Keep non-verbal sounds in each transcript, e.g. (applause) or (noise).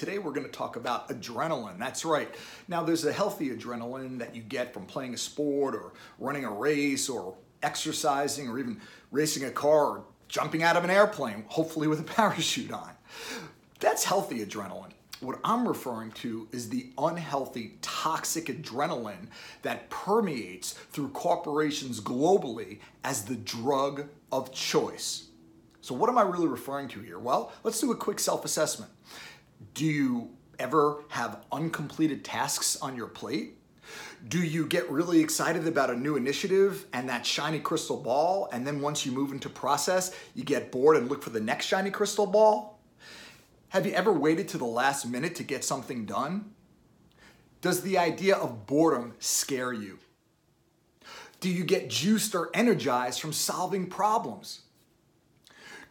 today we're going to talk about adrenaline. That's right. Now, there's a healthy adrenaline that you get from playing a sport or running a race or exercising or even racing a car or jumping out of an airplane, hopefully with a (laughs) parachute on. That's healthy adrenaline. What I'm referring to is the unhealthy, toxic adrenaline that permeates through corporations globally as the drug of choice. So, what am I really referring to here? Well, let's do a quick self assessment. Do you ever have uncompleted tasks on your plate? Do you get really excited about a new initiative and that shiny crystal ball, and then once you move into process, you get bored and look for the next shiny crystal ball? Have you ever waited to the last minute to get something done? Does the idea of boredom scare you? Do you get juiced or energized from solving problems?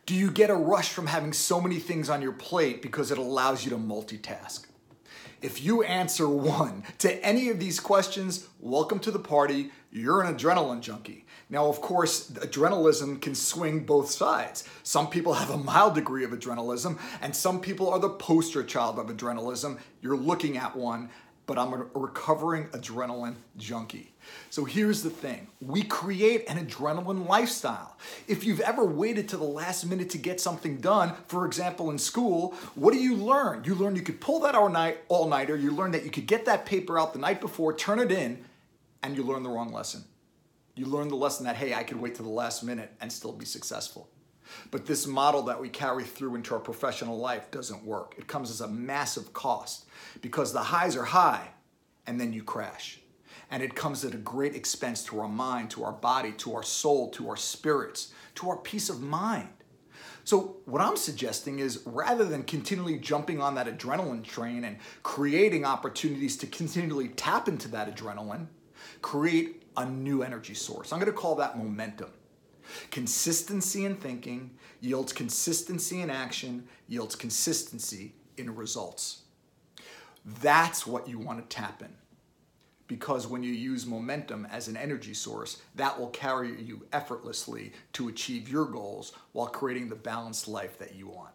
Do you get a rush from having so many things on your plate because it allows you to multitask? If you answer one to any of these questions, welcome to the party. You're an adrenaline junkie. Now, of course, adrenalism can swing both sides. Some people have a mild degree of adrenalism, and some people are the poster child of adrenalism. You're looking at one but I'm a recovering adrenaline junkie. So here's the thing we create an adrenaline lifestyle. If you've ever waited to the last minute to get something done, for example, in school, what do you learn? You learn you could pull that all night, all nighter, you learn that you could get that paper out the night before, turn it in, and you learn the wrong lesson. You learn the lesson that, hey, I could wait to the last minute and still be successful. But this model that we carry through into our professional life doesn't work. It comes as a massive cost because the highs are high and then you crash. And it comes at a great expense to our mind, to our body, to our soul, to our spirits, to our peace of mind. So, what I'm suggesting is rather than continually jumping on that adrenaline train and creating opportunities to continually tap into that adrenaline, create a new energy source. I'm going to call that momentum. Consistency in thinking yields consistency in action, yields consistency in results. That's what you want to tap in. Because when you use momentum as an energy source, that will carry you effortlessly to achieve your goals while creating the balanced life that you want.